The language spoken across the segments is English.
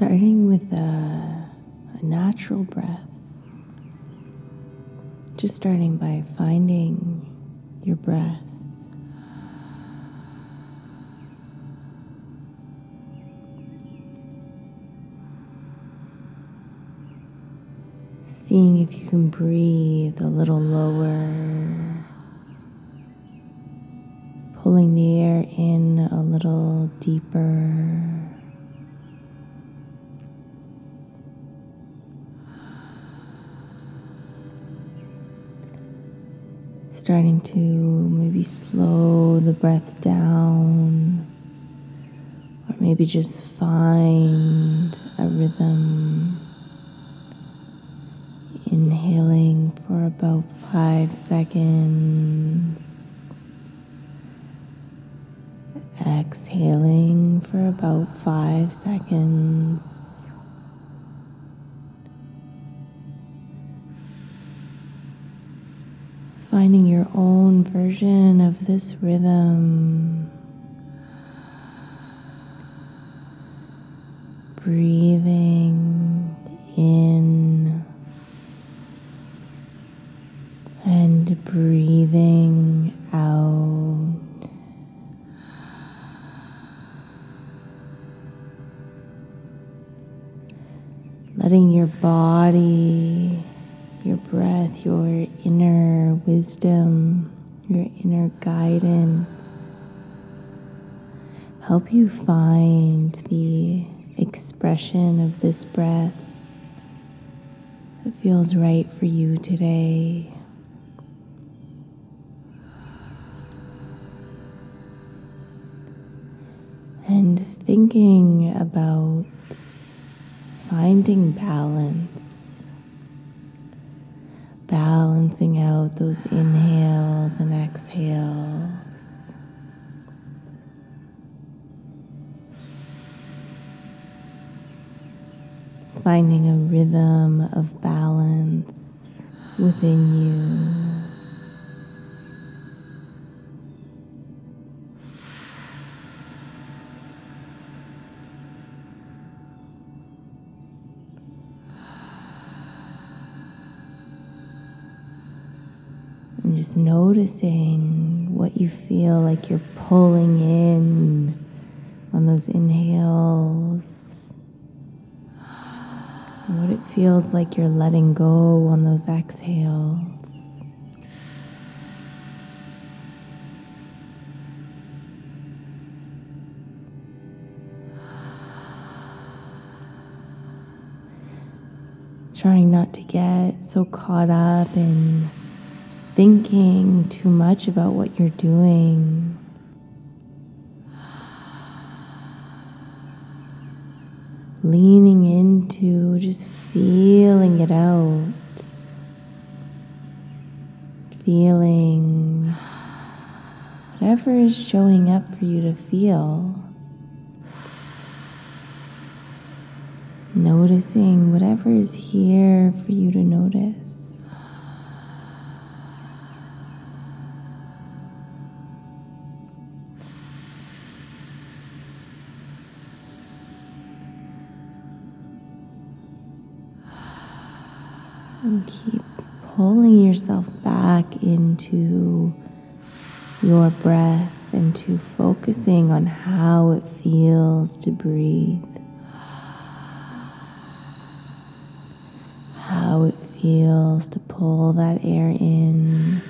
Starting with a, a natural breath. Just starting by finding your breath. Seeing if you can breathe a little lower, pulling the air in a little deeper. Starting to maybe slow the breath down, or maybe just find a rhythm. Inhaling for about five seconds. Finding your own version of this rhythm. Breathing in and breathing out. Letting your body, your breath, your inner wisdom, your inner guidance help you find the expression of this breath that feels right for you today. And thinking about finding balance, balancing out those inhales and exhales. Finding a rhythm of balance within you. Just noticing what you feel like you're pulling in on those inhales. And what it feels like you're letting go on those exhales. Trying not to get so caught up in thinking too much about what you're doing. Leaning into just feeling it out. Feeling whatever is showing up for you to feel. Noticing whatever is here for you to notice. Keep pulling yourself back into your breath and to focusing on how it feels to breathe. How it feels to pull that air in.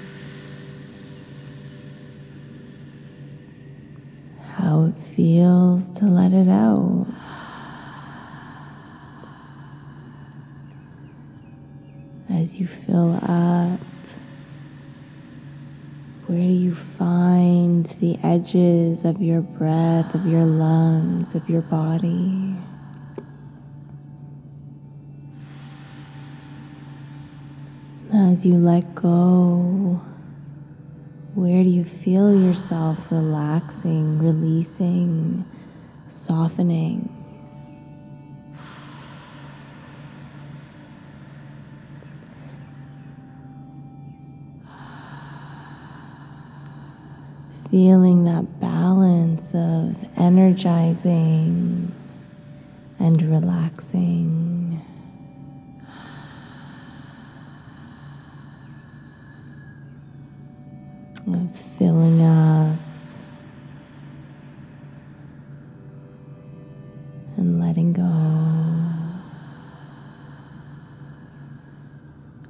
How it feels to let it out. As you fill up? Where do you find the edges of your breath, of your lungs, of your body? As you let go, where do you feel yourself relaxing, releasing, softening? Feeling that balance of energizing and relaxing. Of filling up and letting go.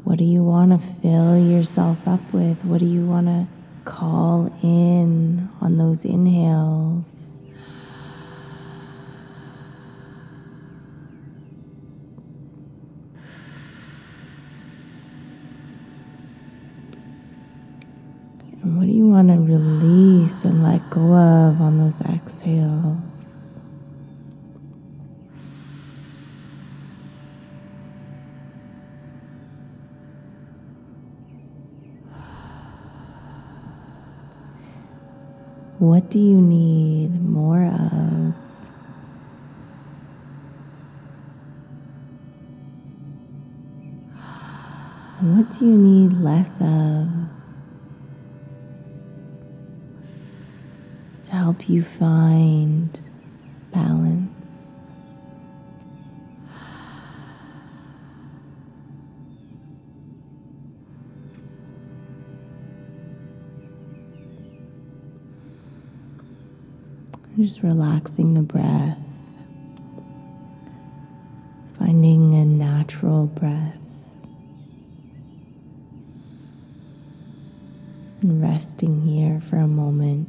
What do you want to fill yourself up with? What do you want to call in on those inhales? And what do you want to release and let go of on those exhales? What do you need more of? What do you need less of to help you find balance? Just relaxing the breath, finding a natural breath, and resting here for a moment.